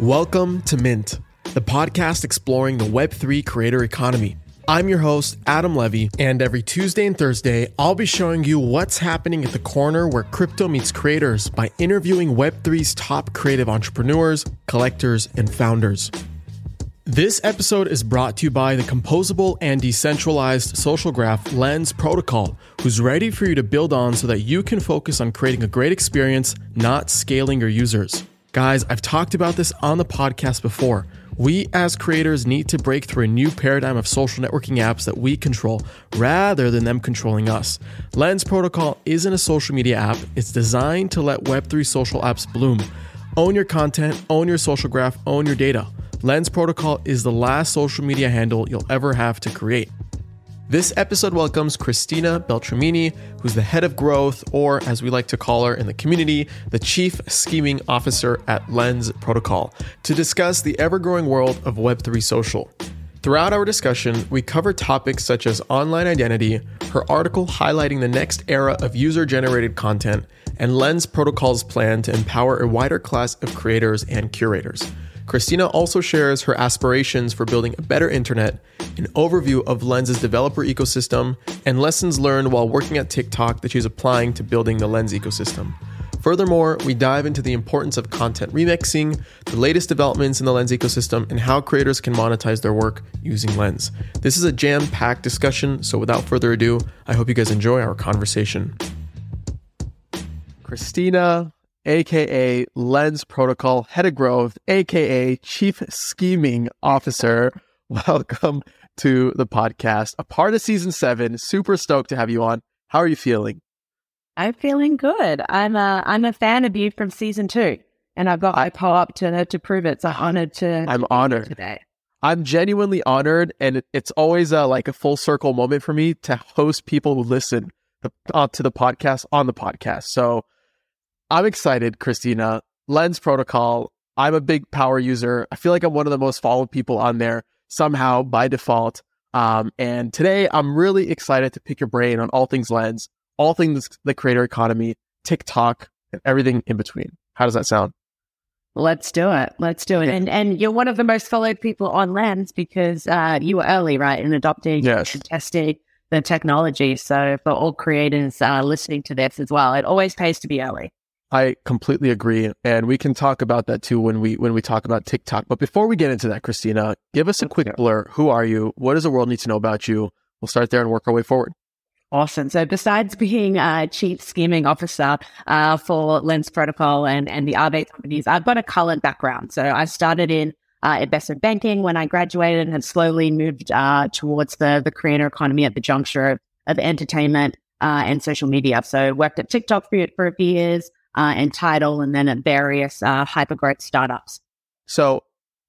Welcome to Mint, the podcast exploring the Web3 creator economy. I'm your host, Adam Levy, and every Tuesday and Thursday, I'll be showing you what's happening at the corner where crypto meets creators by interviewing Web3's top creative entrepreneurs, collectors, and founders. This episode is brought to you by the composable and decentralized social graph Lens Protocol, who's ready for you to build on so that you can focus on creating a great experience, not scaling your users. Guys, I've talked about this on the podcast before. We as creators need to break through a new paradigm of social networking apps that we control rather than them controlling us. Lens Protocol isn't a social media app, it's designed to let Web3 social apps bloom. Own your content, own your social graph, own your data. Lens Protocol is the last social media handle you'll ever have to create. This episode welcomes Christina Beltramini, who's the head of growth, or as we like to call her in the community, the chief scheming officer at Lens Protocol, to discuss the ever growing world of Web3 social. Throughout our discussion, we cover topics such as online identity, her article highlighting the next era of user generated content, and Lens Protocol's plan to empower a wider class of creators and curators. Christina also shares her aspirations for building a better internet, an overview of Lens's developer ecosystem, and lessons learned while working at TikTok that she's applying to building the Lens ecosystem. Furthermore, we dive into the importance of content remixing, the latest developments in the Lens ecosystem, and how creators can monetize their work using Lens. This is a jam packed discussion, so without further ado, I hope you guys enjoy our conversation. Christina, aka Lens Protocol Head of Growth, aka Chief Scheming Officer. Welcome to the podcast, a part of season seven. Super stoked to have you on. How are you feeling? I'm feeling good. I'm a I'm a fan of you from season two, and I've got my POAP to to prove it. So honored to. I'm honored today. I'm genuinely honored, and it's always a, like a full circle moment for me to host people who listen to, uh, to the podcast on the podcast. So I'm excited, Christina. Lens Protocol. I'm a big power user. I feel like I'm one of the most followed people on there somehow by default. Um, and today I'm really excited to pick your brain on all things Lens, all things the creator economy, TikTok, and everything in between. How does that sound? Let's do it. Let's do it. And and you're one of the most followed people on Lens because uh, you were early, right, in adopting yes. and testing the technology. So for all creators uh, listening to this as well, it always pays to be early. I completely agree, and we can talk about that too when we when we talk about TikTok. But before we get into that, Christina, give us a quick blur. Who are you? What does the world need to know about you? We'll start there and work our way forward. Awesome. So besides being a chief scheming officer uh, for Lens Protocol and, and the Aave companies, I've got a colored background. So I started in uh, investment banking when I graduated and have slowly moved uh, towards the, the creator economy at the juncture of, of entertainment uh, and social media. So worked at TikTok for, for a few years, uh, and Tidal, and then at various uh, hypergrowth startups. So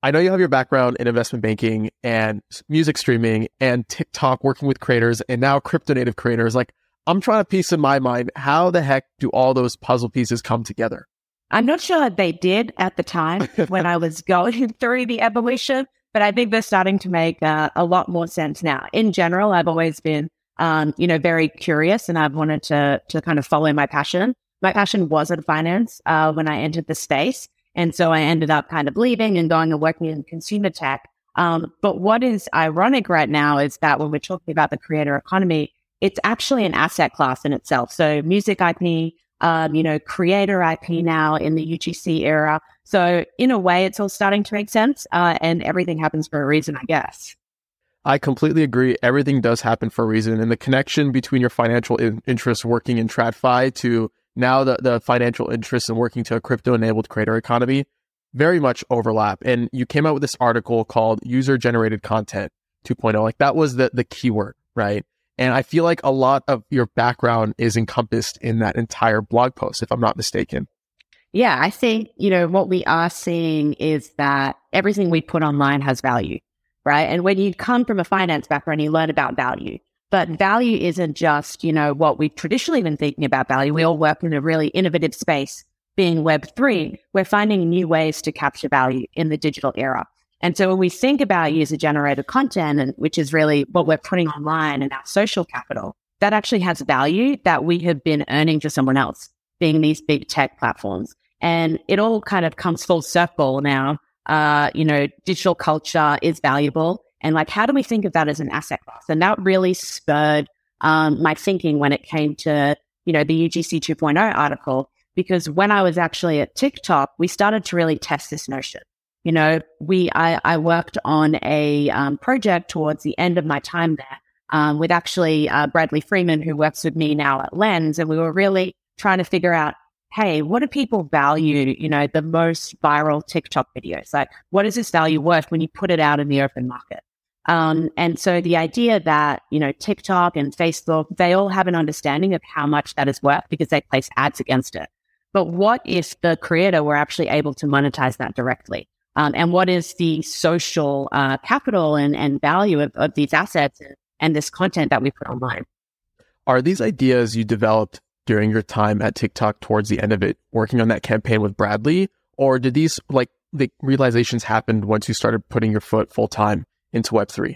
I know you have your background in investment banking and music streaming and TikTok, working with creators, and now crypto native creators. Like, I'm trying to piece in my mind how the heck do all those puzzle pieces come together? I'm not sure they did at the time when I was going through the evolution, but I think they're starting to make uh, a lot more sense now. In general, I've always been, um, you know, very curious, and I've wanted to to kind of follow my passion my passion wasn't finance uh, when I entered the space. And so I ended up kind of leaving and going and working in consumer tech. Um, but what is ironic right now is that when we're talking about the creator economy, it's actually an asset class in itself. So music IP, um, you know, creator IP now in the UGC era. So in a way, it's all starting to make sense, uh, and everything happens for a reason, I guess. I completely agree. Everything does happen for a reason, and the connection between your financial in- interests working in TradFi to now the, the financial interests in working to a crypto enabled creator economy very much overlap. And you came out with this article called user generated content 2.0. Like that was the, the keyword, right? And I feel like a lot of your background is encompassed in that entire blog post, if I'm not mistaken. Yeah, I think, you know, what we are seeing is that everything we put online has value, right? And when you come from a finance background, you learn about value. But value isn't just, you know, what we've traditionally been thinking about value. We all work in a really innovative space being Web3. We're finding new ways to capture value in the digital era. And so when we think about user generated content, and which is really what we're putting online and our social capital, that actually has value that we have been earning for someone else, being these big tech platforms. And it all kind of comes full circle now uh, you know, digital culture is valuable. And like, how do we think of that as an asset class? And that really spurred um, my thinking when it came to, you know, the UGC 2.0 article. Because when I was actually at TikTok, we started to really test this notion. You know, we, I, I worked on a um, project towards the end of my time there um, with actually uh, Bradley Freeman, who works with me now at Lens. And we were really trying to figure out hey, what do people value, you know, the most viral TikTok videos? Like, what is this value worth when you put it out in the open market? Um, and so the idea that, you know, TikTok and Facebook, they all have an understanding of how much that is worth because they place ads against it. But what if the creator were actually able to monetize that directly? Um, and what is the social uh, capital and, and value of, of these assets and this content that we put online? Are these ideas you developed during your time at TikTok towards the end of it, working on that campaign with Bradley? Or did these like the realizations happened once you started putting your foot full time into Web3?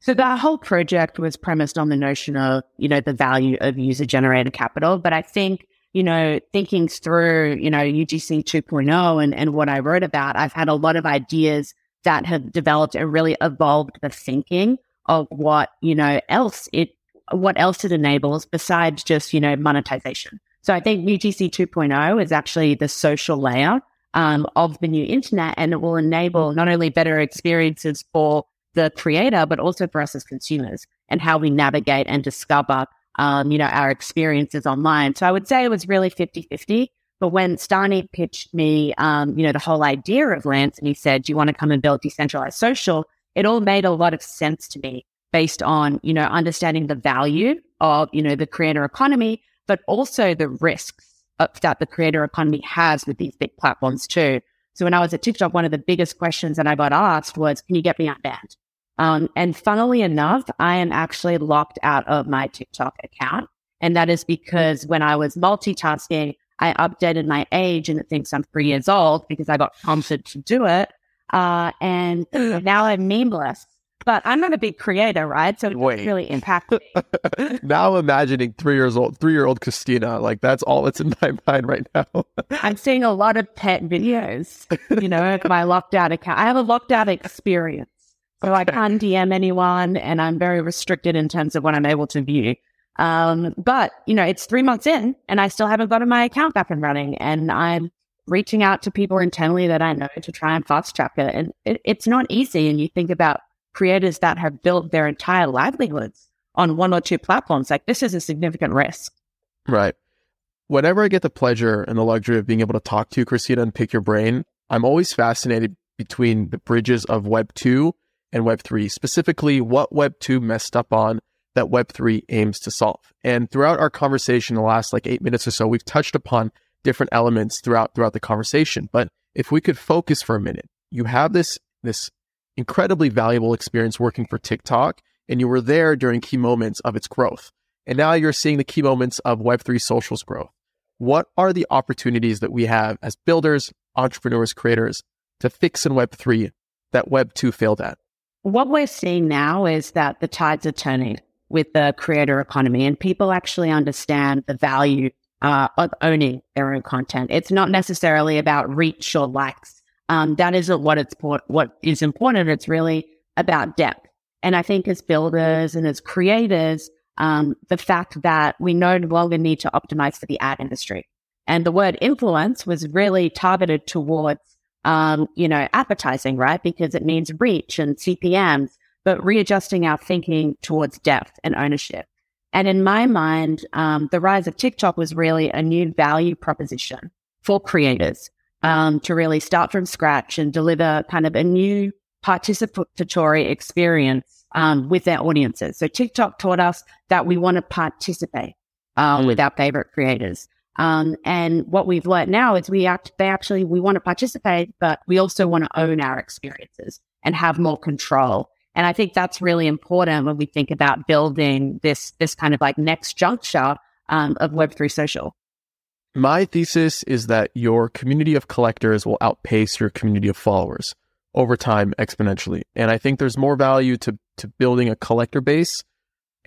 So that whole project was premised on the notion of, you know, the value of user generated capital. But I think, you know, thinking through, you know, UGC 2.0 and, and what I wrote about, I've had a lot of ideas that have developed and really evolved the thinking of what, you know, else it what else it enables besides just, you know, monetization. So I think UGC 2.0 is actually the social layer um, of the new internet, and it will enable not only better experiences for the creator, but also for us as consumers and how we navigate and discover, um, you know, our experiences online. So I would say it was really 50 50. But when Stani pitched me, um, you know, the whole idea of Lens and he said, do you want to come and build decentralized social? It all made a lot of sense to me based on, you know, understanding the value of, you know, the creator economy, but also the risks that the creator economy has with these big platforms too. So when I was at TikTok, one of the biggest questions that I got asked was, can you get me unbanned? Um, and funnily enough, I am actually locked out of my TikTok account. And that is because when I was multitasking, I updated my age and it thinks I'm three years old because I got prompted to do it. Uh, and now I'm memeless but I'm not a big creator, right? So it really impact me. now I'm imagining three years old, three year old Christina. Like that's all that's in my mind right now. I'm seeing a lot of pet videos. You know, my locked out account. I have a locked out experience, so. I can't DM anyone, and I'm very restricted in terms of what I'm able to view. Um, but you know, it's three months in, and I still haven't gotten my account back and running, and I'm reaching out to people internally that I know to try and fast track it. And it, it's not easy. And you think about creators that have built their entire livelihoods on one or two platforms. Like this is a significant risk. Right. Whenever I get the pleasure and the luxury of being able to talk to you, Christina, and pick your brain, I'm always fascinated between the bridges of Web 2 and Web 3, specifically what Web 2 messed up on that Web 3 aims to solve. And throughout our conversation, the last like eight minutes or so, we've touched upon different elements throughout throughout the conversation. But if we could focus for a minute, you have this this incredibly valuable experience working for TikTok, and you were there during key moments of its growth. And now you're seeing the key moments of Web3 socials growth. What are the opportunities that we have as builders, entrepreneurs, creators to fix in Web3 that Web2 failed at? What we're seeing now is that the tides are turning with the creator economy, and people actually understand the value uh, of owning their own content. It's not necessarily about reach or likes um, that isn't what it's what is important. It's really about depth. And I think as builders and as creators, um, the fact that we no longer need to optimize for the ad industry. And the word influence was really targeted towards, um, you know, advertising, right? Because it means reach and CPMs, but readjusting our thinking towards depth and ownership. And in my mind, um, the rise of TikTok was really a new value proposition for creators um, to really start from scratch and deliver kind of a new participatory experience um, with their audiences. So TikTok taught us that we want to participate uh, mm. with our favorite creators. Um, and what we've learned now is we act, they actually, we want to participate, but we also want to own our experiences and have more control. And I think that's really important when we think about building this, this kind of like next juncture um, of Web3 social. My thesis is that your community of collectors will outpace your community of followers over time exponentially. And I think there's more value to, to building a collector base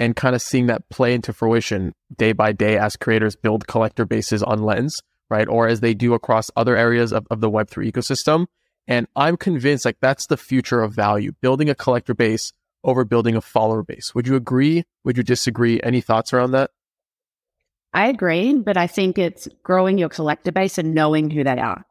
and kind of seeing that play into fruition day by day as creators build collector bases on Lens, right? Or as they do across other areas of, of the Web3 ecosystem. And I'm convinced like that's the future of value, building a collector base over building a follower base. Would you agree? Would you disagree? Any thoughts around that? I agree, but I think it's growing your collector base and knowing who they are.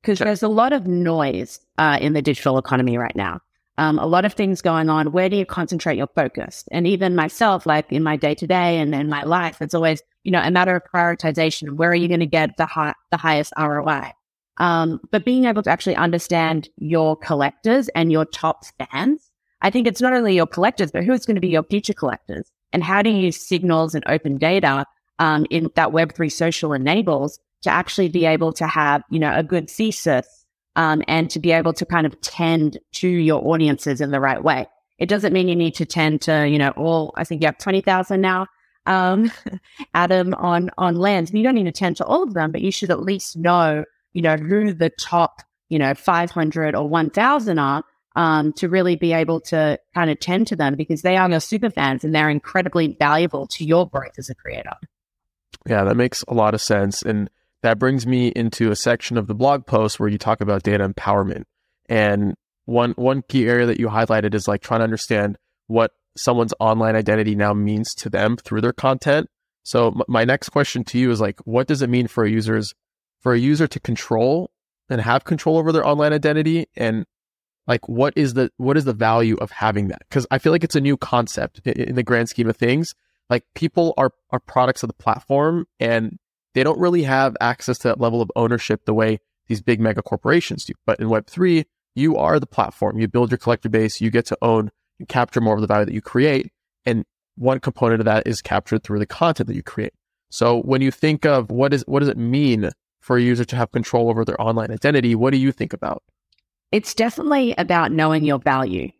Because there's a lot of noise uh, in the digital economy right now. Um, a lot of things going on. Where do you concentrate your focus? And even myself, like in my day to day and in my life, it's always, you know, a matter of prioritization. Where are you going to get the, hi- the highest ROI? Um, but being able to actually understand your collectors and your top fans, I think it's not only your collectors, but who's going to be your future collectors and how do you use signals and open data um, in that Web3 social enables to actually be able to have, you know, a good thesis um, and to be able to kind of tend to your audiences in the right way. It doesn't mean you need to tend to, you know, all, I think you have 20,000 now, um, Adam on, on Lens. You don't need to tend to all of them, but you should at least know, you know, who the top, you know, 500 or 1000 are um, to really be able to kind of tend to them because they are your super fans and they're incredibly valuable to your growth as a creator. Yeah, that makes a lot of sense. And that brings me into a section of the blog post where you talk about data empowerment. And one one key area that you highlighted is like trying to understand what someone's online identity now means to them through their content. So m- my next question to you is like, what does it mean for a user's for a user to control and have control over their online identity and like what is the what is the value of having that because i feel like it's a new concept in, in, the grand scheme of things like people are are products of the platform and they don't really have access to that level of ownership the way these big mega corporations do. But in web3 you are the platform. You build your collector base. You get to own and capture more of the value that you create. And one component of that is captured through the content that you create. So when you think of what is what does it mean for a user to have control over their online identity what do you think about? It's definitely about knowing your value.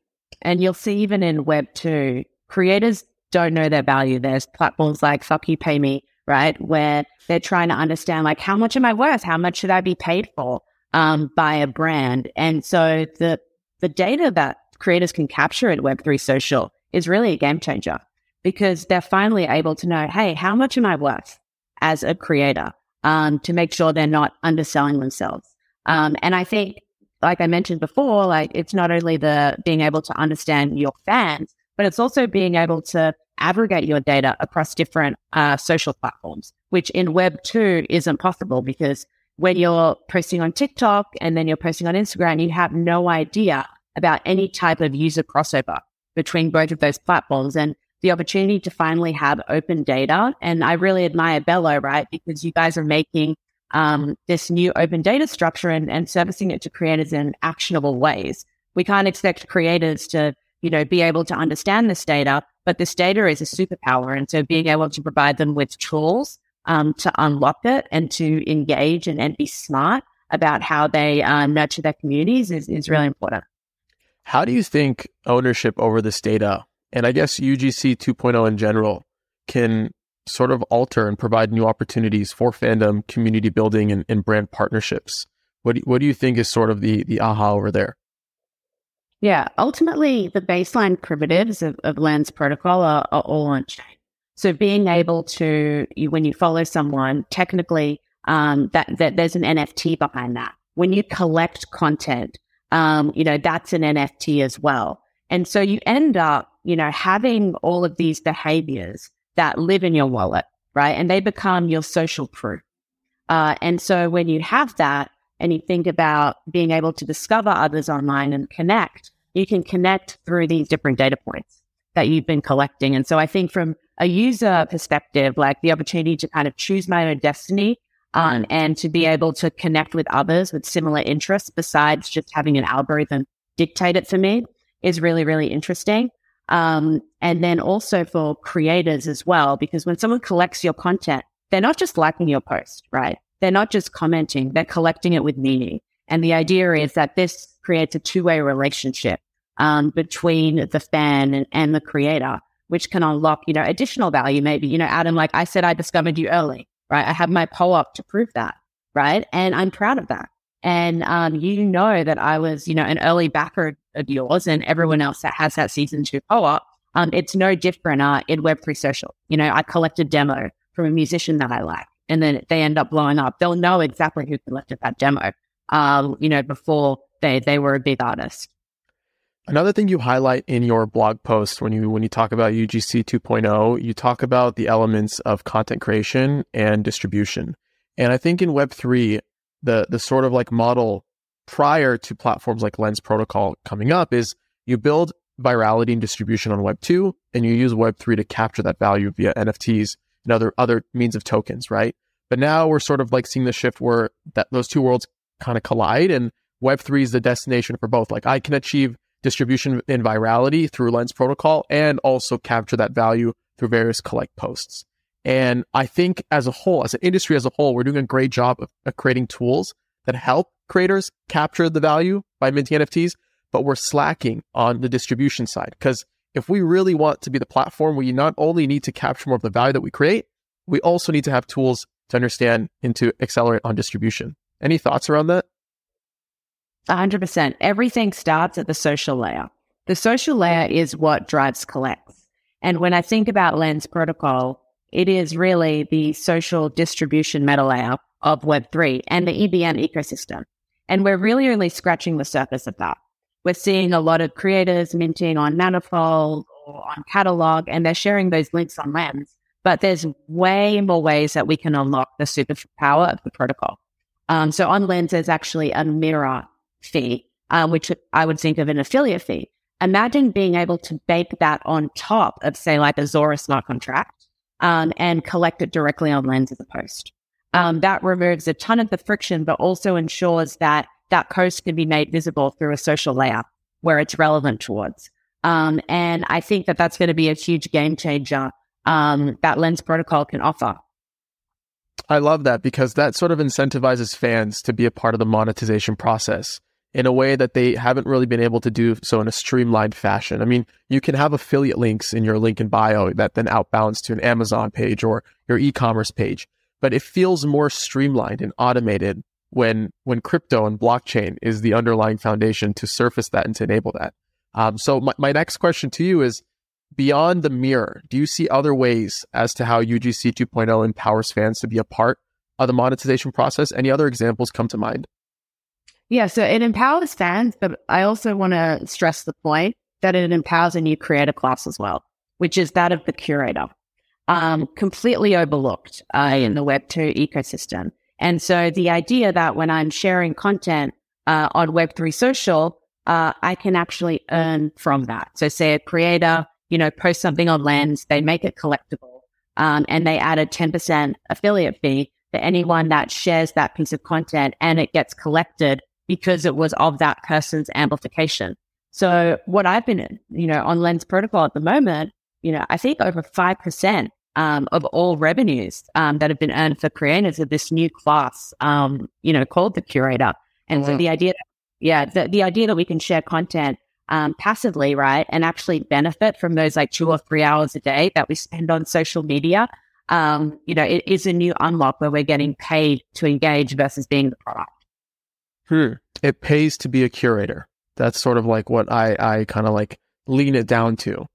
And you'll see even in Web 2, creators don't know their value. There's platforms like Fuck You Pay Me, right? Where they're trying to understand, like, how much am I worth? How much should I be paid for um, by a brand? And so the, the data that creators can capture in Web3 social is really a game changer because they're finally able to know, hey, how much am I worth as a creator um, to make sure they're not underselling themselves? Um, and I think like I mentioned before, like it's not only the being able to understand your fans, but it's also being able to aggregate your data across different uh, social platforms, which in Web 2 isn't possible because when you're posting on TikTok and then you're posting on Instagram, you have no idea about any type of user crossover between both of those platforms. And the opportunity to finally have open data. And I really admire Bello, right? Because you guys are making um, this new open data structure and, and servicing it to creators in actionable ways. We can't expect creators to, you know, be able to understand this data, but this data is a superpower. And so being able to provide them with tools um, to unlock it and to engage and, and be smart about how they uh, nurture their communities is, is really important. How do you think ownership over this data and I guess UGC 2.0 in general can sort of alter and provide new opportunities for fandom, community building, and, and brand partnerships. What do, what do you think is sort of the the aha over there? Yeah, ultimately, the baseline primitives of, of Lens Protocol are, are all on chain. So being able to, you, when you follow someone, technically, um, that, that there's an NFT behind that. When you collect content, um, you know, that's an NFT as well. And so you end up, you know, having all of these behaviors that live in your wallet, right? And they become your social proof. Uh, and so when you have that and you think about being able to discover others online and connect, you can connect through these different data points that you've been collecting. And so I think from a user perspective, like the opportunity to kind of choose my own destiny um, and to be able to connect with others with similar interests besides just having an algorithm dictate it for me is really, really interesting. Um, and then also for creators as well, because when someone collects your content, they're not just liking your post, right? They're not just commenting, they're collecting it with meaning. And the idea is that this creates a two way relationship um, between the fan and, and the creator, which can unlock, you know, additional value. Maybe, you know, Adam, like I said, I discovered you early, right? I have my POAP to prove that, right? And I'm proud of that. And um, you know that I was, you know, an early backer of yours and everyone else that has that season two co-op. Um, it's no different uh, in Web3 social. You know, I collected demo from a musician that I like and then they end up blowing up. They'll know exactly who collected that demo, um, you know, before they they were a big artist. Another thing you highlight in your blog post when you when you talk about UGC 2.0, you talk about the elements of content creation and distribution. And I think in Web 3, the the sort of like model prior to platforms like Lens Protocol coming up is you build virality and distribution on Web 2 and you use Web 3 to capture that value via NFTs and other other means of tokens, right? But now we're sort of like seeing the shift where that those two worlds kind of collide and Web 3 is the destination for both. Like I can achieve distribution and virality through Lens Protocol and also capture that value through various collect posts. And I think as a whole, as an industry as a whole, we're doing a great job of, of creating tools that help creators capture the value by minting NFTs, but we're slacking on the distribution side. Because if we really want to be the platform, we not only need to capture more of the value that we create, we also need to have tools to understand and to accelerate on distribution. Any thoughts around that? 100%. Everything starts at the social layer. The social layer is what drives collects. And when I think about Lens Protocol, it is really the social distribution meta layer of Web3 and the EVM ecosystem. And we're really only scratching the surface of that. We're seeing a lot of creators minting on Manifold or on Catalog, and they're sharing those links on Lens. But there's way more ways that we can unlock the superpower of the protocol. Um, so on Lens, there's actually a mirror fee, um, which I would think of an affiliate fee. Imagine being able to bake that on top of, say, like a Zora smart contract um, and collect it directly on Lens as a post. Um, that removes a ton of the friction, but also ensures that that post can be made visible through a social layer where it's relevant towards. Um, and I think that that's going to be a huge game changer um, that Lens Protocol can offer. I love that because that sort of incentivizes fans to be a part of the monetization process in a way that they haven't really been able to do so in a streamlined fashion. I mean, you can have affiliate links in your link in bio that then outbounds to an Amazon page or your e-commerce page, but it feels more streamlined and automated when when crypto and blockchain is the underlying foundation to surface that and to enable that. Um, so my, my next question to you is beyond the mirror, do you see other ways as to how UGC 2.0 empowers fans to be a part of the monetization process? Any other examples come to mind? Yeah, so it empowers fans, but I also want to stress the point that it empowers a new creator class as well, which is that of the curator, um, completely overlooked uh, in the Web2 ecosystem. And so the idea that when I'm sharing content uh, on Web3 social, uh, I can actually earn from that. So say a creator, you know, post something on Lens, they make it collectible, um, and they add a 10% affiliate fee for anyone that shares that piece of content and it gets collected because it was of that person's amplification. So what I've been, you know, on Lens Protocol at the moment, you know, I think over 5% um, of all revenues um, that have been earned for creators of this new class, um, you know, called the curator. And so the idea, yeah, the, the idea that we can share content um, passively, right, and actually benefit from those like two or three hours a day that we spend on social media, um, you know, it is a new unlock where we're getting paid to engage versus being the product. Hmm. It pays to be a curator. That's sort of like what I, I kind of like lean it down to.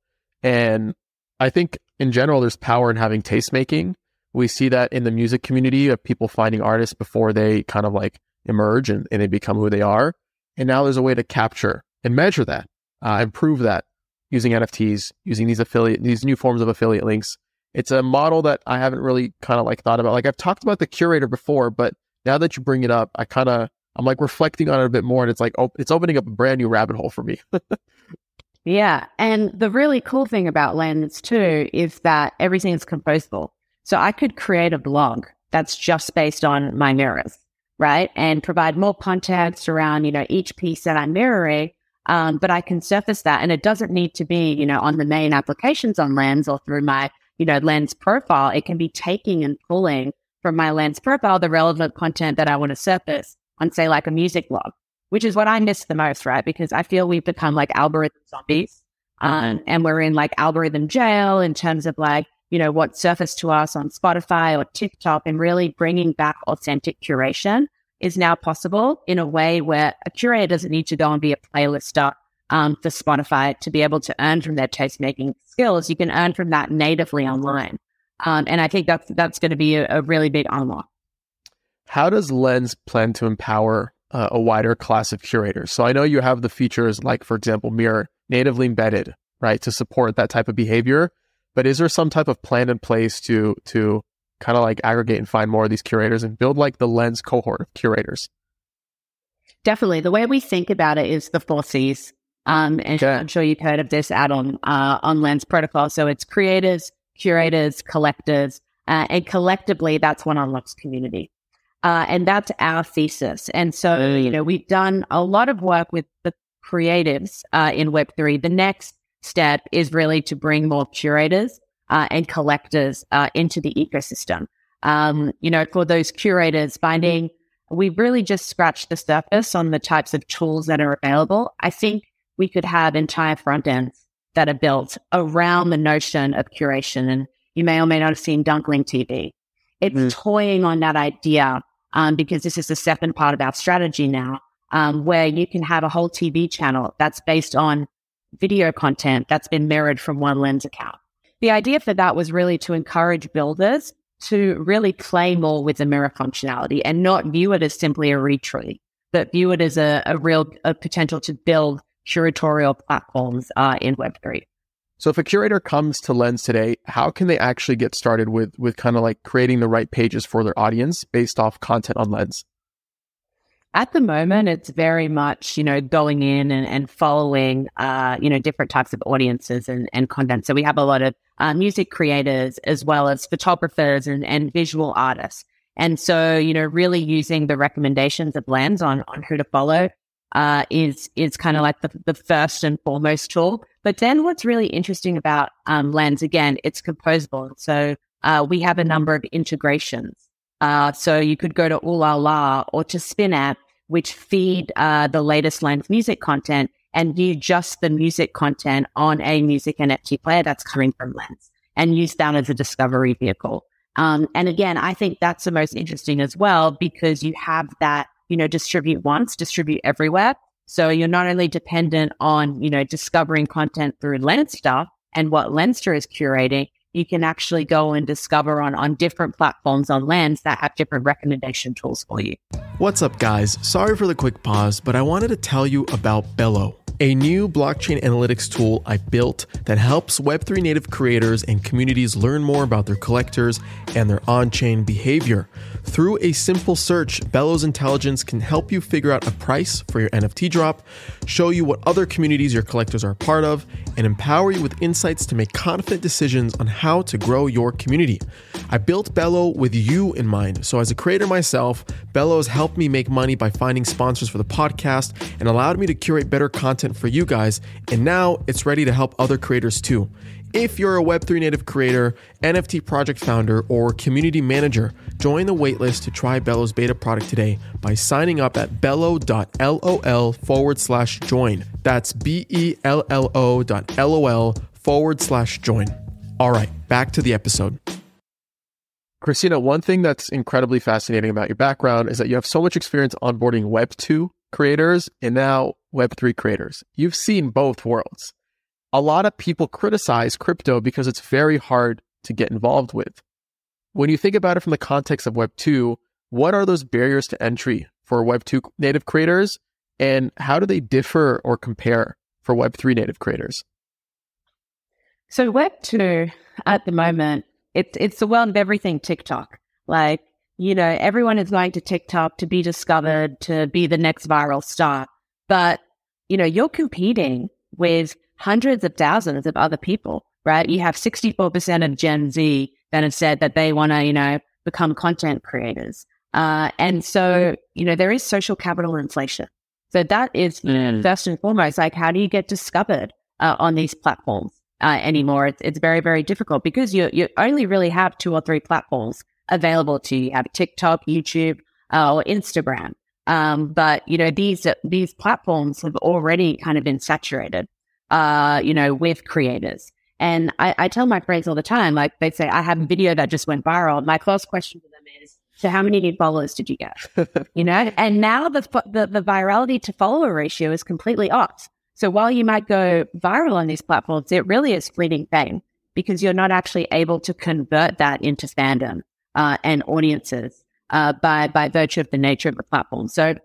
And I think in general, there's power in having tastemaking. We see that in the music community of people finding artists before they kind of like emerge and, and they become who they are. And now there's a way to capture and measure that, uh, improve that using NFTs, using these affiliate, these new forms of affiliate links. It's a model that I haven't really kind of like thought about. Like I've talked about the curator before, but now that you bring it up, I kind of I'm like reflecting on it a bit more, and it's like, oh, it's opening up a brand new rabbit hole for me. yeah. And the really cool thing about Lens too is that everything is composable. So I could create a blog that's just based on my mirrors, right? And provide more context around, you know, each piece that I'm mirroring. Um, but I can surface that and it doesn't need to be, you know, on the main applications on Lens or through my, you know, Lens profile. It can be taking and pulling from my Lens profile the relevant content that I want to surface on, say, like a music blog, which is what I miss the most, right? Because I feel we've become like algorithm zombies. Um, and we're in like algorithm jail in terms of like, you know, what surfaced to us on Spotify or TikTok and really bringing back authentic curation is now possible in a way where a curator doesn't need to go and be a playlister um, for Spotify to be able to earn from their taste making skills. You can earn from that natively online. Um, and I think that's, that's going to be a, a really big unlock. How does Lens plan to empower uh, a wider class of curators. So I know you have the features like, for example, Mirror natively embedded, right, to support that type of behavior. But is there some type of plan in place to to kind of like aggregate and find more of these curators and build like the lens cohort of curators? Definitely. The way we think about it is the four C's. Um, and okay. I'm sure you've heard of this add-on uh, on Lens Protocol. So it's creators, curators, collectors, uh, and collectively, that's what unlocks community. Uh, and that's our thesis. And so, you know, we've done a lot of work with the creatives uh, in Web3. The next step is really to bring more curators uh, and collectors uh, into the ecosystem. Um, you know, for those curators, finding we've really just scratched the surface on the types of tools that are available. I think we could have entire front ends that are built around the notion of curation. And you may or may not have seen Dunkling TV. It's mm. toying on that idea um, because this is the second part of our strategy now, um, where you can have a whole TV channel that's based on video content that's been mirrored from one lens account. The idea for that was really to encourage builders to really play more with the mirror functionality and not view it as simply a retreat, but view it as a, a real a potential to build curatorial platforms uh, in Web3. So if a curator comes to Lens today, how can they actually get started with with kind of like creating the right pages for their audience based off content on Lens? At the moment, it's very much, you know, going in and, and following, uh, you know, different types of audiences and, and content. So we have a lot of uh, music creators as well as photographers and, and visual artists. And so, you know, really using the recommendations of Lens on, on who to follow uh, is is kind of like the, the first and foremost tool. But then what's really interesting about um, Lens, again, it's composable. So uh, we have a number of integrations. Uh, so you could go to Oohlala or to Spinamp, which feed uh, the latest Lens music content and view just the music content on a music NFT player that's coming from Lens and use that as a discovery vehicle. Um, and again, I think that's the most interesting as well because you have that you know, distribute once, distribute everywhere. So you're not only dependent on, you know, discovering content through Lenster and what Lenster is curating, you can actually go and discover on, on different platforms on Lens that have different recommendation tools for you. What's up, guys? Sorry for the quick pause, but I wanted to tell you about Bello a new blockchain analytics tool I built that helps Web3 native creators and communities learn more about their collectors and their on chain behavior. Through a simple search, Bello's Intelligence can help you figure out a price for your NFT drop, show you what other communities your collectors are a part of, and empower you with insights to make confident decisions on how to grow your community. I built Bello with you in mind. So, as a creator myself, Bello has helped me make money by finding sponsors for the podcast and allowed me to curate better content for you guys. And now it's ready to help other creators too. If you're a Web3 native creator, NFT project founder, or community manager, join the waitlist to try Bello's beta product today by signing up at bello.lol forward slash join. That's B E L L O dot LOL forward slash join. All right, back to the episode. Christina, one thing that's incredibly fascinating about your background is that you have so much experience onboarding Web 2 creators and now Web 3 creators. You've seen both worlds. A lot of people criticize crypto because it's very hard to get involved with. When you think about it from the context of Web 2, what are those barriers to entry for Web 2 native creators and how do they differ or compare for Web 3 native creators? So, Web 2 at the moment it's it's the world of everything TikTok. Like, you know, everyone is going to TikTok to be discovered, to be the next viral star. But, you know, you're competing with hundreds of thousands of other people, right? You have 64% of Gen Z that have said that they want to, you know, become content creators. Uh, and so, you know, there is social capital inflation. So that is mm. first and foremost, like, how do you get discovered uh, on these platforms? uh, anymore. It's, it's very, very difficult because you, you only really have two or three platforms available to you. You have TikTok, YouTube, uh, or Instagram. Um, but you know, these, these platforms have already kind of been saturated, uh, you know, with creators. And I, I tell my friends all the time, like they say, I have a video that just went viral. My first question to them is, so how many new followers did you get? you know, and now the, the, the virality to follower ratio is completely off. So while you might go viral on these platforms, it really is fleeting fame because you're not actually able to convert that into fandom uh, and audiences uh, by by virtue of the nature of the platform. So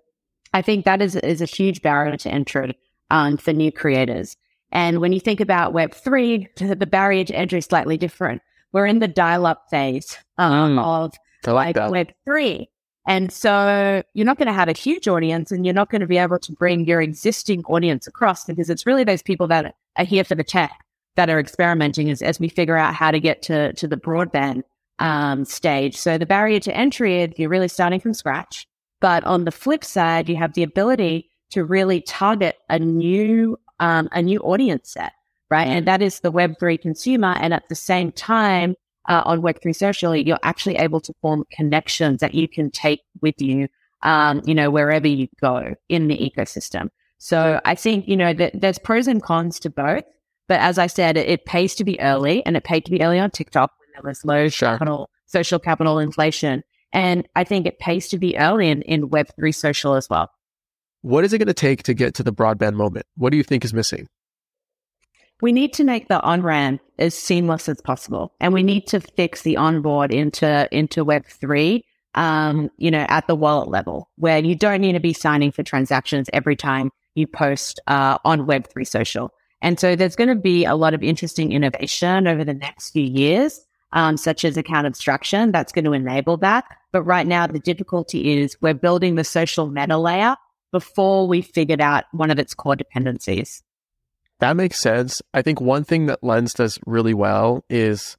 I think that is, is a huge barrier to entry um, for new creators. And when you think about Web3, the barrier to entry is slightly different. We're in the dial up phase um, of like, like Web3. And so you're not going to have a huge audience and you're not going to be able to bring your existing audience across because it's really those people that are here for the tech that are experimenting as, as we figure out how to get to, to the broadband um, stage. So the barrier to entry is you're really starting from scratch. But on the flip side, you have the ability to really target a new um, a new audience set, right? And that is the Web3 consumer. And at the same time, uh, on Web3 Social, you're actually able to form connections that you can take with you, um, you know, wherever you go in the ecosystem. So I think, you know, that there's pros and cons to both. But as I said, it, it, pays to be early and it paid to be early on TikTok when there was low sure. capital, social capital inflation. And I think it pays to be early in, in Web3 social as well. What is it going to take to get to the broadband moment? What do you think is missing? We need to make the on ramp as seamless as possible, and we need to fix the onboard into into Web three. Um, you know, at the wallet level, where you don't need to be signing for transactions every time you post uh, on Web three social. And so there's going to be a lot of interesting innovation over the next few years, um, such as account abstraction that's going to enable that. But right now, the difficulty is we're building the social meta layer before we figured out one of its core dependencies. That makes sense. I think one thing that Lens does really well is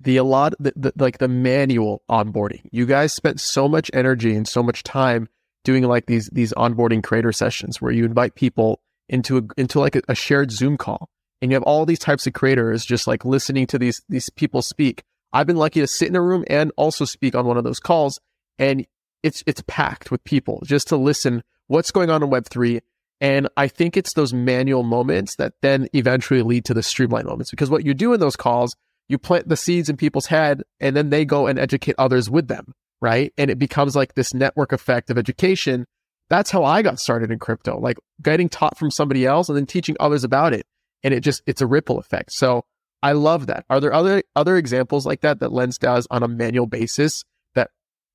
the a lot the, the, like the manual onboarding. You guys spent so much energy and so much time doing like these these onboarding creator sessions where you invite people into a, into like a, a shared Zoom call and you have all these types of creators just like listening to these these people speak. I've been lucky to sit in a room and also speak on one of those calls and it's it's packed with people just to listen what's going on in Web3. And I think it's those manual moments that then eventually lead to the streamline moments because what you do in those calls, you plant the seeds in people's head and then they go and educate others with them, right? And it becomes like this network effect of education. That's how I got started in crypto, like getting taught from somebody else and then teaching others about it. And it just, it's a ripple effect. So I love that. Are there other, other examples like that that Lens does on a manual basis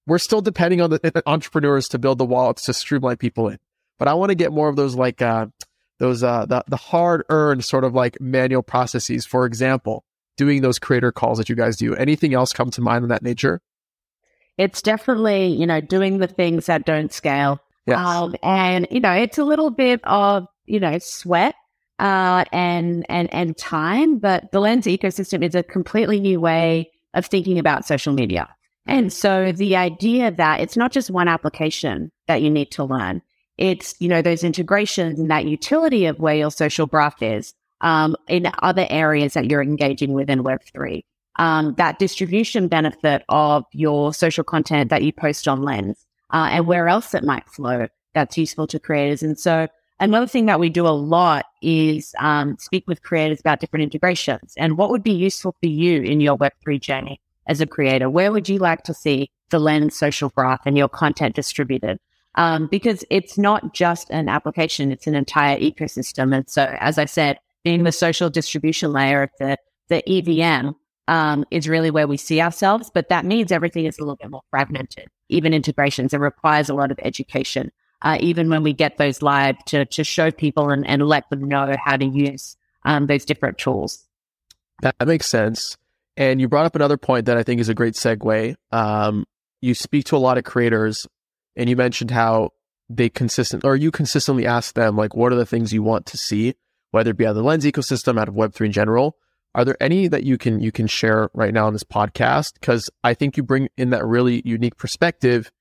we're still depending on the entrepreneurs to build the wallets to streamline people in. But I want to get more of those like uh, those uh, the the hard earned sort of like manual processes. For example, doing those creator calls that you guys do. Anything else come to mind in that nature? It's definitely you know doing the things that don't scale. Yes. Um, and you know it's a little bit of you know sweat uh, and and and time, but the Lens ecosystem is a completely new way of thinking about social media. And so the idea that it's not just one application that you need to learn, it's, you know, those integrations and that utility of where your social graph is um, in other areas that you're engaging with in Web3. Um, that distribution benefit of your social content that you post on Lens uh, and where else it might flow that's useful to creators. And so another thing that we do a lot is um, speak with creators about different integrations and what would be useful for you in your Web3 journey as a creator? Where would you like to see the Lens social graph and your content distributed? Um, because it's not just an application, it's an entire ecosystem. And so, as I said, being the social distribution layer of the, the EVM um, is really where we see ourselves. But that means everything is a little bit more fragmented, even integrations. It requires a lot of education, uh, even when we get those live to, to show people and, and let them know how to use um, those different tools. That makes sense. And you brought up another point that I think is a great segue. Um, you speak to a lot of creators and you mentioned how they consistent or you consistently ask them like what are the things you want to see, whether it be out of the lens ecosystem, out of Web3 in general. Are there any that you can you can share right now on this podcast? Because I think you bring in that really unique perspective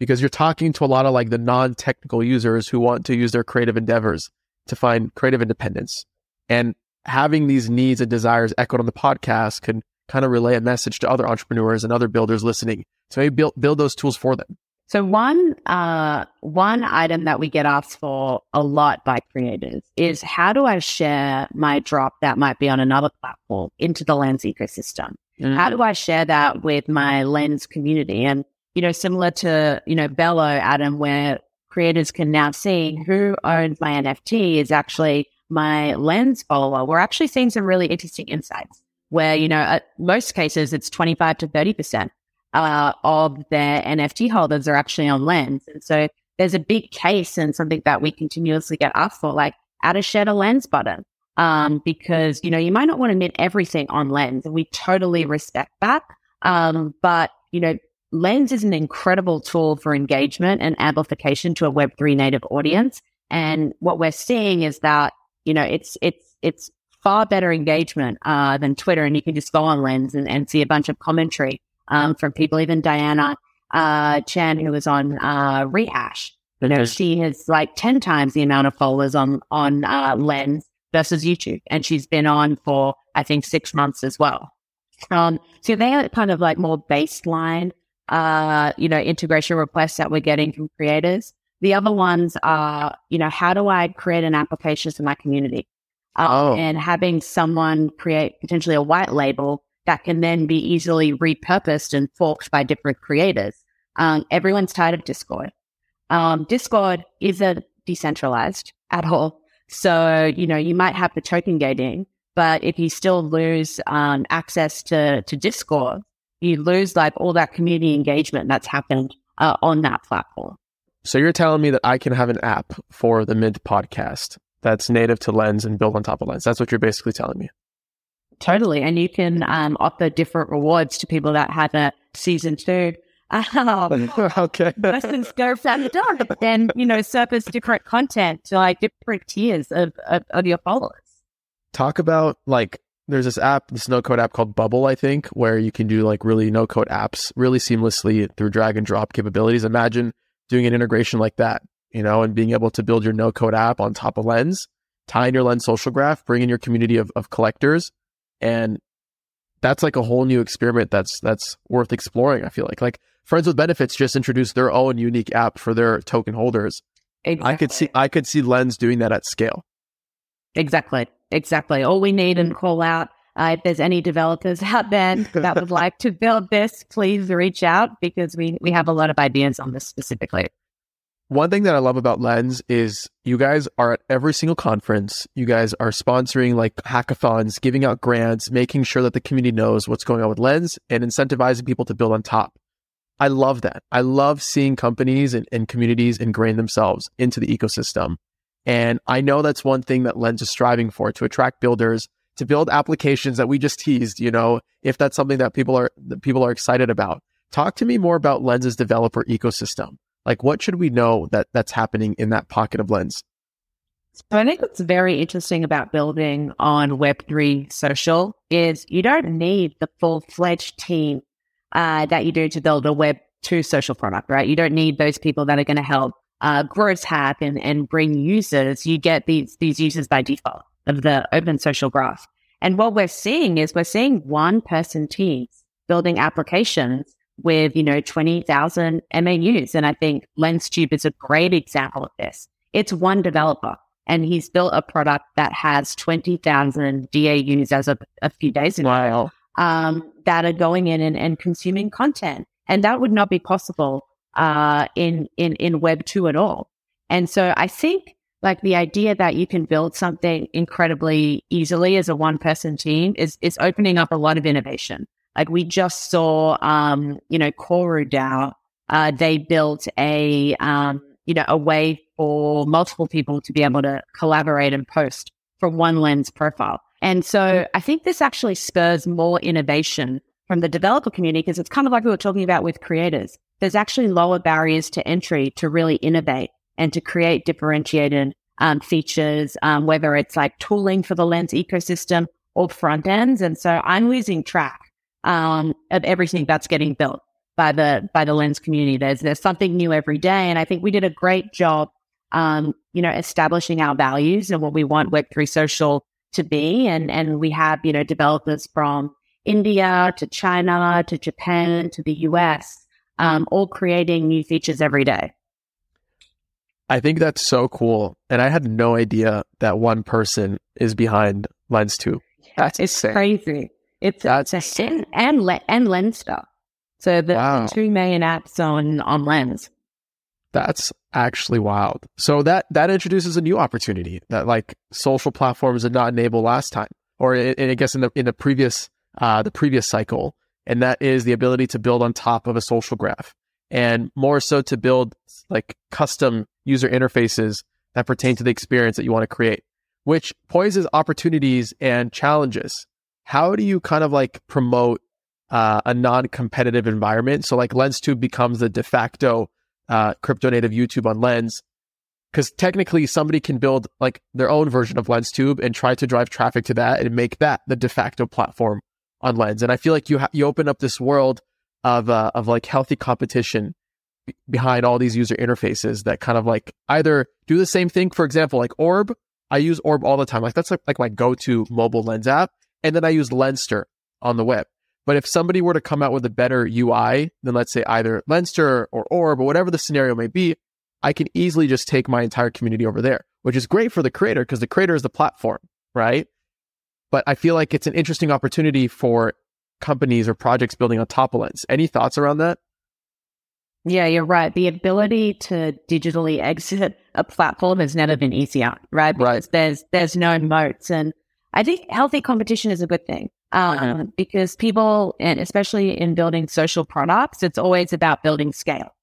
because you're talking to a lot of like the non-technical users who want to use their creative endeavors to find creative independence. And having these needs and desires echoed on the podcast can kind of relay a message to other entrepreneurs and other builders listening to maybe build, build those tools for them? So one uh, one item that we get asked for a lot by creators is how do I share my drop that might be on another platform into the Lens ecosystem? Mm-hmm. How do I share that with my Lens community? And you know, similar to you know Bello, Adam, where creators can now see who owns my NFT is actually my Lens follower. We're actually seeing some really interesting insights where, you know, at most cases, it's 25 to 30% uh, of their NFT holders are actually on Lens. And so there's a big case and something that we continuously get asked for, like add a share to lens button. Um, because, you know, you might not want to admit everything on lens and we totally respect that. Um, but, you know, lens is an incredible tool for engagement and amplification to a Web3 native audience. And what we're seeing is that, you know, it's, it's, it's far better engagement, uh, than Twitter. And you can just go on Lens and, and see a bunch of commentary, um, from people, even Diana, uh, Chan, who was on, uh, Rehash. You know, she has like 10 times the amount of followers on, on, uh, Lens versus YouTube. And she's been on for, I think, six months as well. Um, so they are kind of like more baseline, uh, you know, integration requests that we're getting from creators. The other ones are, you know, how do I create an application for my community? Uh, oh. And having someone create potentially a white label that can then be easily repurposed and forked by different creators. Um, everyone's tired of Discord. Um, Discord isn't decentralized at all. So, you know, you might have the token gating, but if you still lose um, access to, to Discord, you lose like all that community engagement that's happened uh, on that platform. So you're telling me that I can have an app for the Mint podcast that's native to Lens and built on top of Lens. That's what you're basically telling me. Totally. And you can um, offer different rewards to people that have a season two. Um, okay. Lessons go from the door. Then, you know, surface different content to like different tiers of, of, of your followers. Talk about like there's this app, this no code app called Bubble, I think, where you can do like really no code apps really seamlessly through drag and drop capabilities. Imagine doing an integration like that, you know, and being able to build your no code app on top of Lens, tie in your Lens social graph, bring in your community of, of collectors. And that's like a whole new experiment that's that's worth exploring. I feel like like Friends with Benefits just introduced their own unique app for their token holders. Exactly. I could see I could see Lens doing that at scale. Exactly. Exactly. All we need and call out uh, if there's any developers out there that would like to build this, please reach out because we, we have a lot of ideas on this specifically. One thing that I love about Lens is you guys are at every single conference. You guys are sponsoring like hackathons, giving out grants, making sure that the community knows what's going on with Lens and incentivizing people to build on top. I love that. I love seeing companies and, and communities ingrain themselves into the ecosystem. And I know that's one thing that Lens is striving for to attract builders to build applications that we just teased, you know, if that's something that people are that people are excited about. Talk to me more about Lens's developer ecosystem. Like what should we know that that's happening in that pocket of Lens? So I think what's very interesting about building on Web3 social is you don't need the full fledged team uh, that you do to build a Web 2 social product, right? You don't need those people that are going to help uh, growth and, and bring users. You get these, these users by default of the open social graph. And what we're seeing is we're seeing one person teams building applications with, you know, 20,000 MAUs. And I think LensTube is a great example of this. It's one developer and he's built a product that has 20,000 DAUs as of a few days ago. Wow um, that are going in and, and, consuming content. And that would not be possible uh, in, in, in Web 2 at all. And so I think like the idea that you can build something incredibly easily as a one person team is, is opening up a lot of innovation. Like we just saw, um, you know, Koru DAO, uh, they built a, um, you know, a way for multiple people to be able to collaborate and post from one Lens profile. And so I think this actually spurs more innovation from the developer community because it's kind of like we were talking about with creators. There's actually lower barriers to entry to really innovate and to create differentiated um, features, um, whether it's like tooling for the Lens ecosystem or front ends. And so I'm losing track um, of everything that's getting built by the by the Lens community. There's there's something new every day, and I think we did a great job, um, you know, establishing our values and what we want Web3 Social to be. And, and we have, you know, developers from India to China to Japan to the US, um, all creating new features every day. I think that's so cool. And I had no idea that one person is behind LensTube. That's it's insane. crazy. It's that's insane. And, and Lens stuff. So the wow. 2 million apps on, on Lens. That's actually wild. So that that introduces a new opportunity that like social platforms did not enable last time, or I guess in the in the previous uh, the previous cycle, and that is the ability to build on top of a social graph, and more so to build like custom user interfaces that pertain to the experience that you want to create, which poses opportunities and challenges. How do you kind of like promote uh, a non-competitive environment? So like LensTube becomes the de facto uh, crypto native YouTube on Lens, because technically somebody can build like their own version of LensTube and try to drive traffic to that and make that the de facto platform on Lens. And I feel like you ha- you open up this world of uh, of like healthy competition b- behind all these user interfaces that kind of like either do the same thing. For example, like Orb, I use Orb all the time. Like that's like, like my go-to mobile Lens app, and then I use Lenster on the web. But if somebody were to come out with a better UI than let's say either Lenster or Orb or whatever the scenario may be, I can easily just take my entire community over there, which is great for the creator because the creator is the platform, right? But I feel like it's an interesting opportunity for companies or projects building on top of Lens. Any thoughts around that? Yeah, you're right. The ability to digitally exit a platform has never been easier, right? Because right. there's there's no moats, and I think healthy competition is a good thing um, uh-huh. because people, and especially in building social products, it's always about building scale.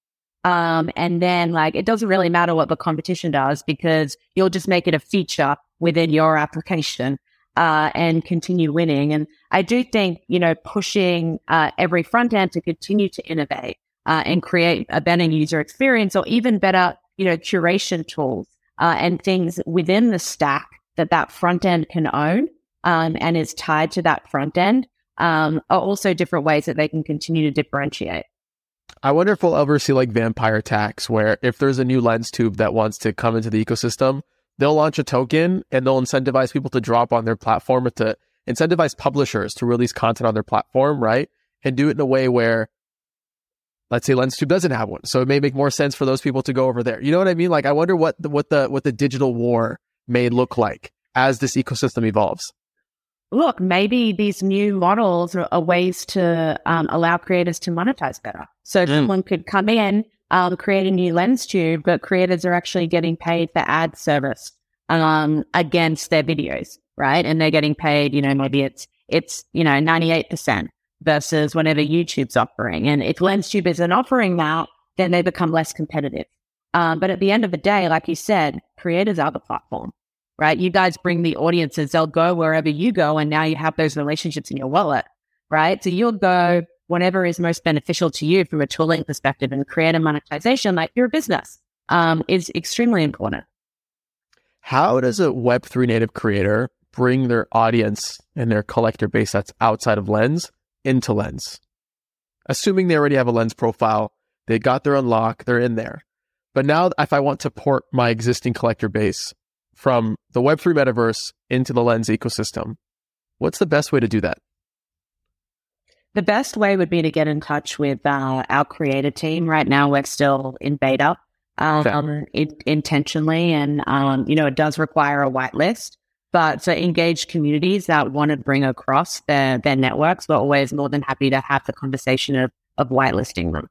Um, and then like it doesn't really matter what the competition does because you'll just make it a feature within your application uh, and continue winning. And I do think, you know, pushing uh, every front end to continue to innovate uh, and create a better user experience or even better, you know, curation tools uh, and things within the stack that that front end can own um, and is tied to that front end um, are also different ways that they can continue to differentiate. I wonder if we'll ever see like vampire attacks where if there's a new lens tube that wants to come into the ecosystem, they'll launch a token and they'll incentivize people to drop on their platform or to incentivize publishers to release content on their platform, right? And do it in a way where, let's say LensTube doesn't have one. So it may make more sense for those people to go over there. You know what I mean? Like, I wonder what the, what the, what the digital war may look like as this ecosystem evolves. Look, maybe these new models are, are ways to um, allow creators to monetize better. So mm. someone could come in, um, create a new lens tube, but creators are actually getting paid for ad service um, against their videos, right? And they're getting paid, you know, maybe it's it's you know ninety eight percent versus whatever YouTube's offering. And if LensTube isn't offering that, then they become less competitive. Um, but at the end of the day, like you said, creators are the platform, right? You guys bring the audiences; they'll go wherever you go, and now you have those relationships in your wallet, right? So you'll go whatever is most beneficial to you from a tooling perspective and creator monetization, like your business, um, is extremely important. How does a Web3 native creator bring their audience and their collector base that's outside of Lens into Lens? Assuming they already have a Lens profile, they got their unlock, they're in there. But now, if I want to port my existing collector base from the Web3 metaverse into the Lens ecosystem, what's the best way to do that? The best way would be to get in touch with uh, our creator team. Right now, we're still in beta um, it, intentionally, and um, you know it does require a whitelist. But for engaged communities that want to bring across their their networks, we're always more than happy to have the conversation of of whitelisting them.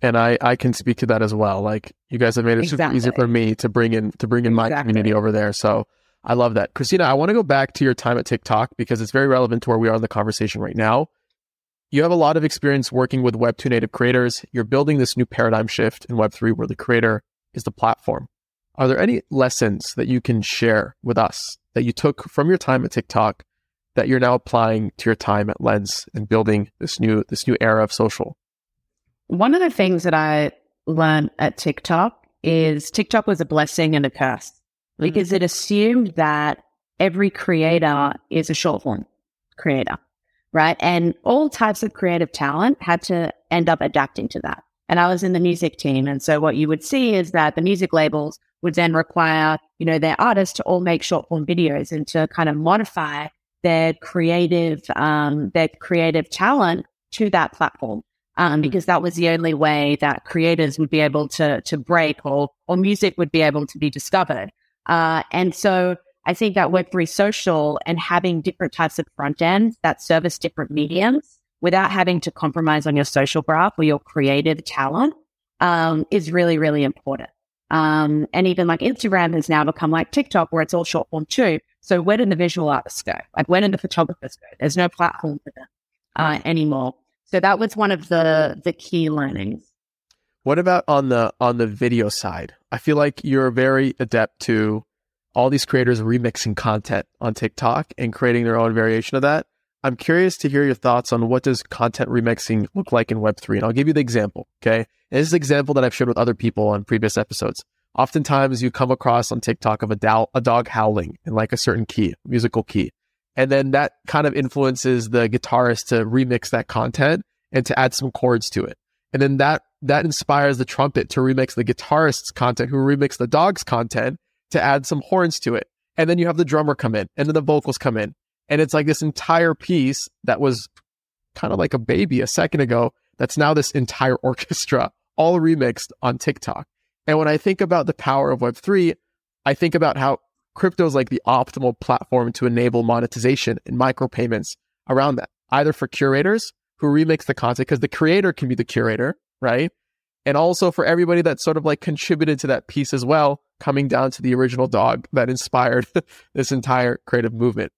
And I I can speak to that as well. Like you guys have made it exactly. super easy for me to bring in to bring in exactly. my community over there. So I love that, Christina. I want to go back to your time at TikTok because it's very relevant to where we are in the conversation right now. You have a lot of experience working with Web2 native creators. You're building this new paradigm shift in Web3 where the creator is the platform. Are there any lessons that you can share with us that you took from your time at TikTok that you're now applying to your time at Lens and building this new this new era of social? One of the things that I learned at TikTok is TikTok was a blessing and a curse because mm-hmm. it assumed that every creator is a short form creator right? And all types of creative talent had to end up adapting to that. And I was in the music team. And so what you would see is that the music labels would then require, you know, their artists to all make short form videos and to kind of modify their creative, um, their creative talent to that platform. Um, because that was the only way that creators would be able to, to break or, or music would be able to be discovered. Uh, and so I think that Web3 social and having different types of front ends that service different mediums without having to compromise on your social graph or your creative talent um, is really, really important. Um, and even like Instagram has now become like TikTok where it's all short form too. So where did the visual artists go? Like where did the photographers go? There's no platform for them uh, anymore. So that was one of the the key learnings. What about on the on the video side? I feel like you're very adept to all these creators remixing content on TikTok and creating their own variation of that. I'm curious to hear your thoughts on what does content remixing look like in Web3. And I'll give you the example. Okay. And this is an example that I've shared with other people on previous episodes. Oftentimes you come across on TikTok of a, dow- a dog howling in like a certain key, musical key. And then that kind of influences the guitarist to remix that content and to add some chords to it. And then that, that inspires the trumpet to remix the guitarist's content who remix the dog's content to add some horns to it. And then you have the drummer come in and then the vocals come in. And it's like this entire piece that was kind of like a baby a second ago. That's now this entire orchestra all remixed on TikTok. And when I think about the power of Web3, I think about how crypto is like the optimal platform to enable monetization and micropayments around that, either for curators who remix the content, because the creator can be the curator, right? And also for everybody that sort of like contributed to that piece as well, coming down to the original dog that inspired this entire creative movement.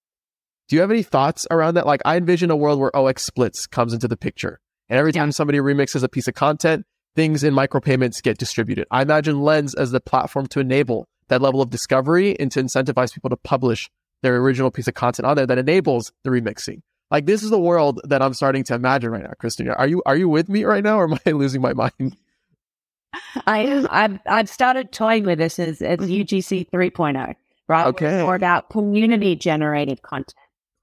Do you have any thoughts around that? Like I envision a world where 0xSplits comes into the picture. And every time somebody remixes a piece of content, things in micropayments get distributed. I imagine Lens as the platform to enable that level of discovery and to incentivize people to publish their original piece of content on there that enables the remixing. Like this is the world that I'm starting to imagine right now, Christina. Are you are you with me right now or am I losing my mind? I I've I've started toying with this as, as UGC 3.0, right? Okay. More about community generated content.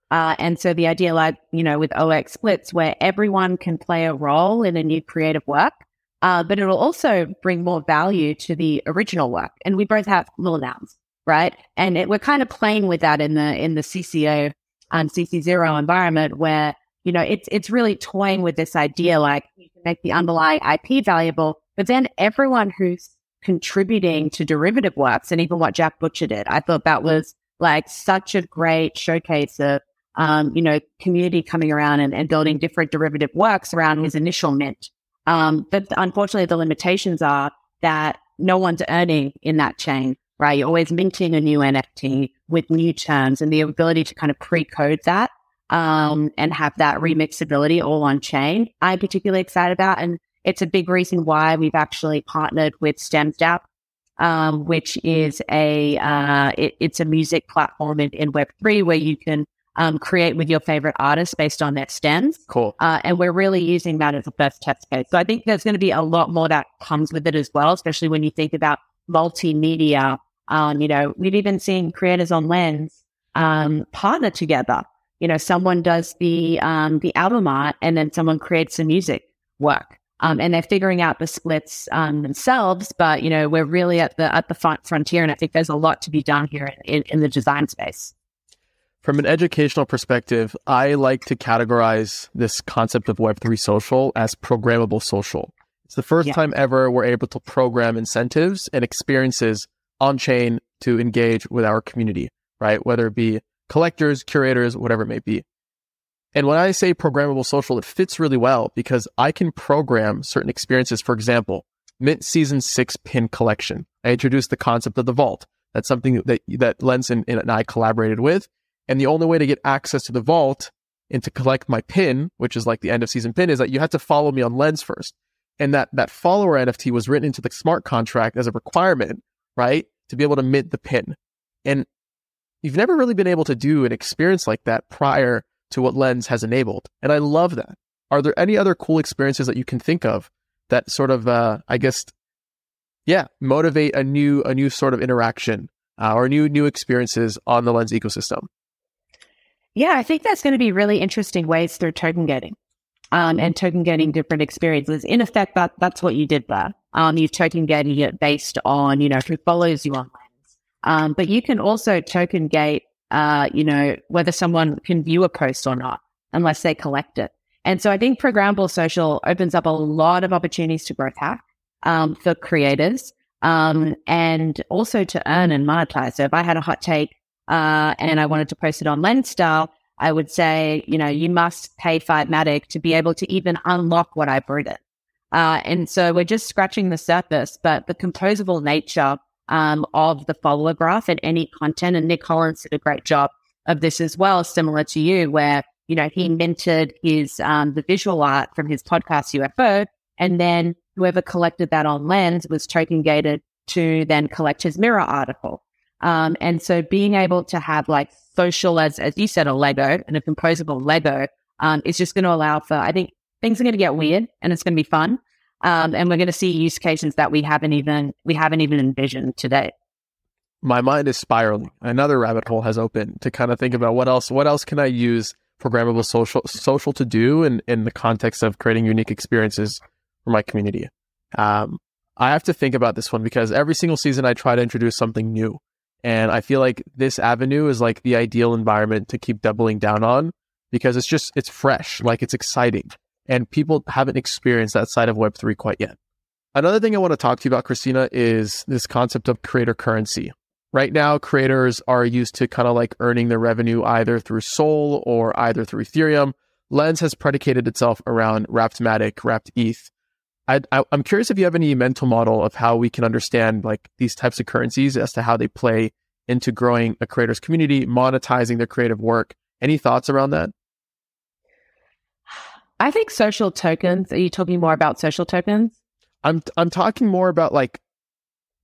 Uh, and so the idea, like, you know, with 0xSplits, where everyone can play a role in a new creative work, uh, but it'll also bring more value to the original work. And we both have Lil Nouns, right? And it, we're kind of playing with that in the in the CC0 and CC0 environment, where you know it's it's really toying with this idea, like you can make the underlying IP valuable, but then everyone who's contributing to derivative works, and even what Jack Butcher did, I thought that was like such a great showcase of um, you know, community coming around and, and, building different derivative works around his initial mint. Um, but unfortunately, the limitations are that no one's earning in that chain, right? You're always minting a new NFT with new terms and the ability to kind of pre-code that um, and have that remixability all on chain. I'm particularly excited about, and it's a big reason why we've actually partnered with StemsDApp, um, which is a uh, it, it's a music platform in, in Web3 where you can um, create with your favorite artist based on their stems. Cool. Uh, and we're really using that as a first test case. So I think there's going to be a lot more that comes with it as well, especially when you think about multimedia. Um, you know, we've even seen creators on Lens um, partner together. You know, someone does the um, the album art, and then someone creates the music work. Um, and they're figuring out the splits um, themselves. But you know, we're really at the at the front frontier, and I think there's a lot to be done here in, in, in the design space. From an educational perspective, I like to categorize this concept of Web3 social as programmable social. It's the first yeah. time ever we're able to program incentives and experiences on chain to engage with our community, right? Whether it be collectors, curators, whatever it may be. And when I say programmable social, it fits really well because I can program certain experiences. For example, Mint Season 6 pin collection. I introduced the concept of the vault. That's something that, that Lens and, and I collaborated with. And the only way to get access to the vault and to collect my pin, which is like the end of season pin, is that you have to follow me on Lens first. And that, that follower NFT was written into the smart contract as a requirement, right? To be able to mint the pin. And you've never really been able to do an experience like that prior to what Lens has enabled. And I love that. Are there any other cool experiences that you can think of that sort of, uh, I guess, yeah, motivate a new, a new sort of interaction uh, or new, new experiences on the Lens ecosystem? Yeah, I think that's going to be really interesting ways through token gating um, and token gating different experiences. In effect, that that's what you did there. Um, you've token gated it based on, you know, who follows you on Lens. Um, but you can also token gate, uh, you know, whether someone can view a post or not, unless they collect it. And so I think programmable social opens up a lot of opportunities to growth hack um, for creators um, and also to earn and monetize. So if I had a hot take uh, and I wanted to post it on Lenster, I would say, you know, you must pay five Matic to be able to even unlock what I've written. Uh, and so we're just scratching the surface, but the composable nature um, of the follower graph and any content, and Nick Hollins did a great job of this as well, similar to you, where you know he minted his um, the visual art from his podcast UFO, and then whoever collected that on Lens was token gated to then collect his mirror article. Um, and so being able to have like social, as, as you said, a Lego and a composable Lego, um, is just going to allow for, I think things are going to get weird and it's going to be fun. Um, and we're going to see use cases that we haven't even, we haven't even envisioned today. My mind is spiraling. Another rabbit hole has opened to kind of think about what else, what else can I use programmable social, social to do in, in the context of creating unique experiences for my community. Um, I have to think about this one because every single season I try to introduce something new. And I feel like this avenue is like the ideal environment to keep doubling down on because it's just, it's fresh, like it's exciting. And people haven't experienced that side of Web3 quite yet. Another thing I want to talk to you about, Christina, is this concept of creator currency. Right now, creators are used to kind of like earning their revenue either through Sol or either through Ethereum. Lens has predicated itself around Wrapped Matic, Wrapped ETH. I, am curious if you have any mental model of how we can understand like these types of currencies as to how they play into growing a creator's community, monetizing their creative work. Any thoughts around that? I think social tokens. Are you talking more about social tokens? I'm I'm talking more about like,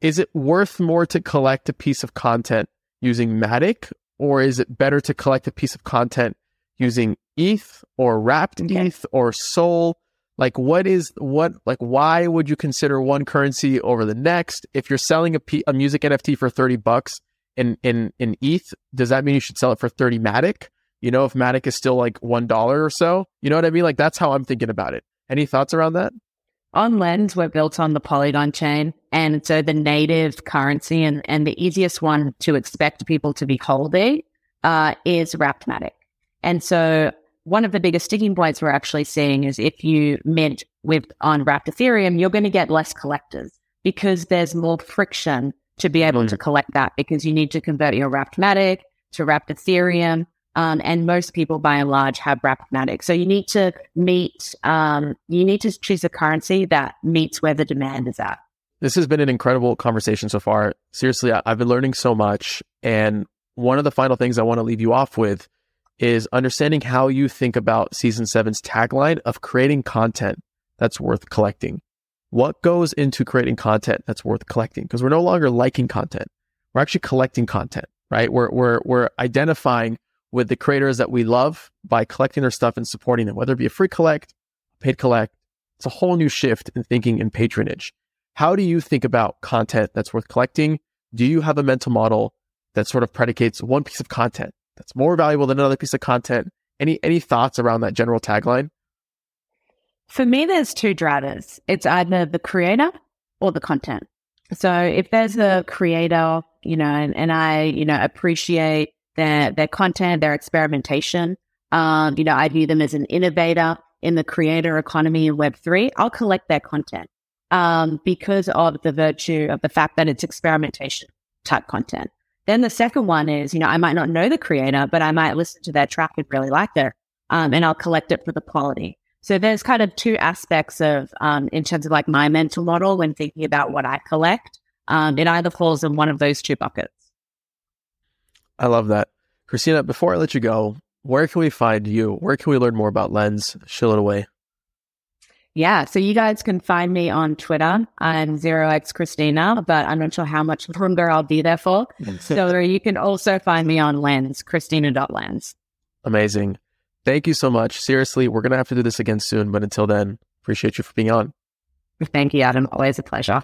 is it worth more to collect a piece of content using Matic, or is it better to collect a piece of content using ETH or Wrapped okay. ETH or Sol? Like, what is what like? Why would you consider one currency over the next? If you're selling a, P, a music NFT for thirty bucks in in in ETH, does that mean you should sell it for thirty Matic? You know, if Matic is still like one dollar or so, you know what I mean? Like that's how I'm thinking about it. Any thoughts around that? On Lens, we're built on the Polygon chain. And so the native currency and, and the easiest one to expect people to be holding uh, is Wrapped Matic. And so one of the biggest sticking points we're actually seeing is if you mint with on wrapped Ethereum, you're going to get less collectors because there's more friction to be able mm. to collect that because you need to convert your wrapped Matic to wrapped Ethereum. Um, and most people by and large have wrapped Matic. So you need to meet, um, you need to choose a currency that meets where the demand is at. This has been an incredible conversation so far. Seriously, I've been learning so much. And one of the final things I want to leave you off with is understanding how you think about season seven's tagline of creating content that's worth collecting. What goes into creating content that's worth collecting? Because we're no longer liking content. We're actually collecting content, right? We're, we're, we're identifying with the creators that we love by collecting their stuff and supporting them, whether it be a free collect, paid collect. It's a whole new shift in thinking in patronage. How do you think about content that's worth collecting? Do you have a mental model that sort of predicates one piece of content that's more valuable than another piece of content. Any any thoughts around that general tagline? For me, there's two drivers. It's either the creator or the content. So if there's a creator, you know, and, and I, you know, appreciate their their content, their experimentation, um, you know, I view them as an innovator in the creator economy in Web three. I'll collect their content um, because of the virtue of the fact that it's experimentation type content. Then the second one is, you know, I might not know the creator, but I might listen to their track and really like it. Um, and I'll collect it for the quality. So there's kind of two aspects of, um, in terms of like my mental model when thinking about what I collect. Um, it either falls in one of those two buckets. I love that. Christina, before I let you go, where can we find you? Where can we learn more about Lens? Shill it away. Yeah. So you guys can find me on Twitter. I'm zero X Christina, but I'm not sure how much longer I'll be there for. so you can also find me on Lens, Christina.lens. Amazing. Thank you so much. Seriously, we're going to have to do this again soon, but until then, appreciate you for being on. Thank you, Adam. Always a pleasure.